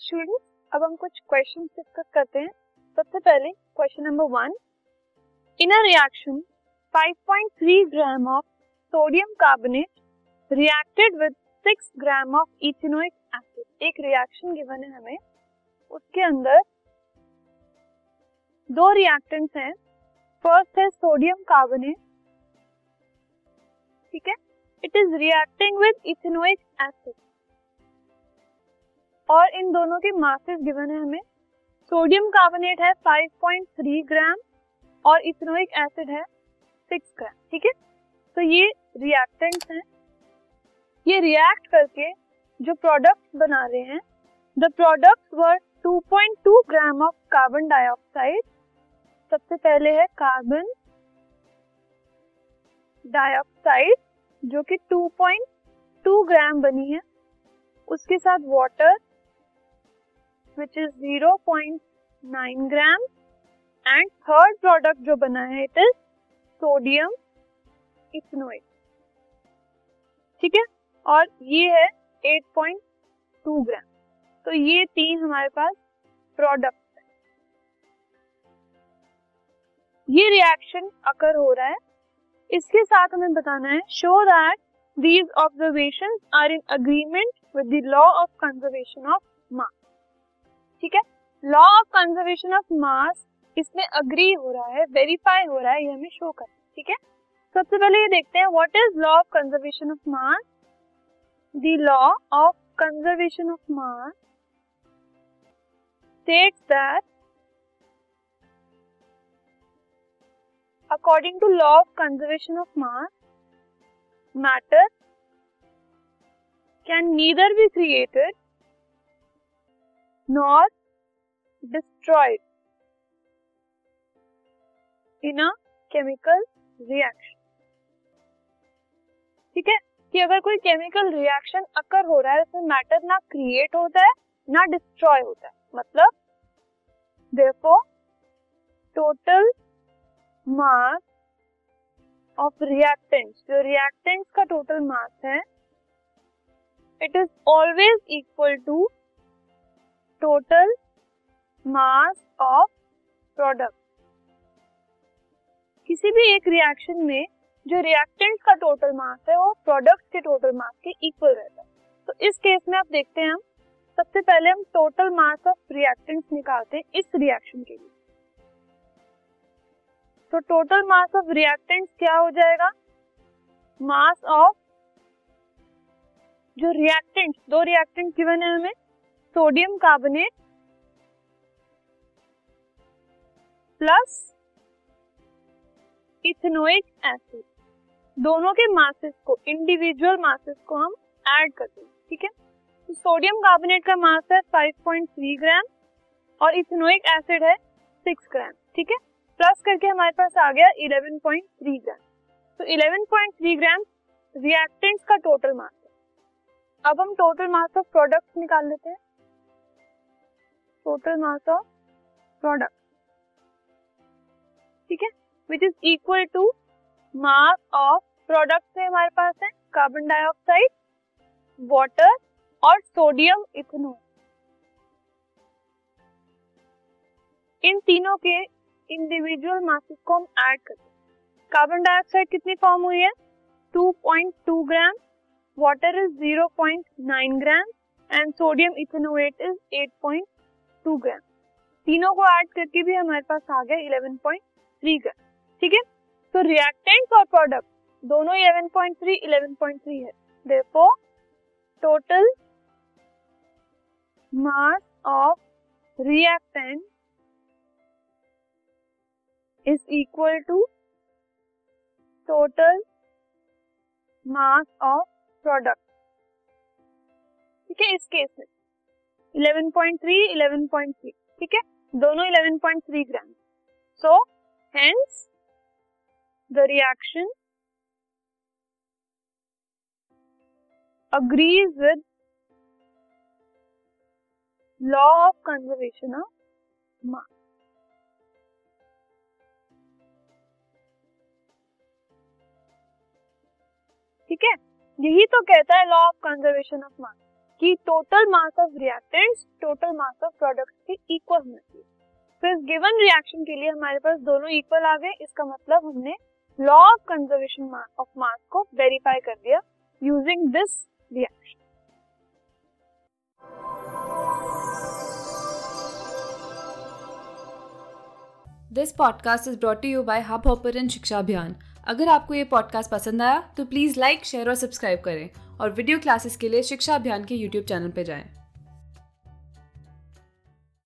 Students अब हम कुछ क्वेश्चन डिस्कस करते हैं। सबसे पहले question number one in a reaction 5.3 gram of sodium carbonate reacted with 6 gram of ethanoic acid एक रिएक्शन गिवन है हमें। उसके अंदर दो रिएक्टेंट्स हैं। फ़र्स्ट है सोडियम कार्बोनेट ठीक है? It is reacting with ethanoic acid और इन दोनों के मासेस गिवन है हमें। सोडियम कार्बोनेट है 5.3 ग्राम और इथेनोइक एसिड है 6 ग्राम ठीक है? तो ये रिएक्टेंट्स हैं। ये रिएक्ट करके जो प्रोडक्ट्स बना रहे हैं the products were 2.2 gram of carbon dioxide सबसे पहले है कार्बन डाइऑक्साइड जो कि 2.2 ग्राम बनी है। उसके साथ water which is 0.9 gram and third product जो बना है इट इज़ सोडियम इथनोइक ठीक है? और ये है 8.2 ग्राम तो ये तीन हमारे पास प्रोडक्ट ये रिएक्शन अकर हो रहा है। इसके साथ हमें बताना है show that these observations are in agreement with the law of conservation of mass ठीक है? Law of conservation of mass इसमें अग्री हो रहा है वेरीफाई हो रहा है, ये हमें शो कर ठीक है? सबसे पहले ये देखते हैं what is law of conservation of mass the law of conservation of mass states that according to law of conservation of mass, matter can neither be created nor destroyed in a chemical reaction. ठीक है? कि अगर कोई chemical reaction occur हो रहा है, उसमें matter ना क्रिएट होता है, ना डिस्ट्रॉय होता है। मतलब therefore total mass of reactants जो रिएक्टेंट्स का टोटल मास है it is always equal to total mass of product किसी भी एक रिएक्शन में जो रिएक्टेंट का टोटल मास है, वो प्रोडक्ट के टोटल मास के इक्वल रहता है। तो इस केस में आप देखते हैं हम, सबसे पहले हम टोटल मास ऑफ़ रिएक्टेंट्स निकालते हैं इस रिएक्शन के लिए। तो टोटल मास ऑफ़ रिएक्टेंट्स क्या हो जाएगा? मास ऑफ़ जो रिएक्टेंट दो रिएक्टेंट गिवन है हमें sodium carbonate plus ethanoic acid. दोनों के मासेस को इंडिविजुअल मासेस को हम ऐड करते हैं ठीक है? तो सोडियम कार्बोनेट का मास है 5.3 ग्राम और इथेनोइक एसिड है 6 ग्राम ठीक है? प्लस करके हमारे पास आ गया 11.3 ग्राम तो 11.3 ग्राम रिएक्टेंट्स का टोटल मास है। अब हम टोटल मास ऑफ़ प्रोडक्ट्स निकाल लेते हैं। टोटल मास ऑफ़ प्रोडक्ट ठीक है? Which is equal to mass of product से हमारे पास है कार्बन डाइऑक्साइड वाटर और सोडियम इथेनॉल इन तीनों के इंडिविजुअल मासेस को हम ऐड करते हैं। कार्बन डाइऑक्साइड कितनी फॉर्म हुई है? 2.2 gram water is 0.9 gram and sodium ethanoate is 8.2 gram तीनों को ऐड करके भी हमारे पास आ गया 11.3 ग्राम ठीक है? तो रिएक्टेंट्स और प्रोडक्ट दोनों 11.3 11.3 है। Therefore total mass of reactant is equal to total mass of product ठीक है? इस केस में। 11.3 11.3 ठीक है? दोनों 11.3 gram so hence the reaction agrees with law of conservation of mass ठीक है? यही तो कहता है law of conservation of mass कि total mass of reactants total mass of products के इक्वल होना। तो इस गिवन रिएक्शन के लिए हमारे पास दोनों इक्वल आ गए, इसका मतलब हमने law of conservation of mass को वेरीफाई कर दिया using this reaction this podcast is brought you by Hubhopper शिक्षा अभियान अगर आपको ये पॉडकास्ट पसंद आया तो प्लीज़ लाइक शेयर और सब्सक्राइब करें और वीडियो क्लासेस के लिए शिक्षा अभियान के यूट्यूब चैनल पर जाएँ।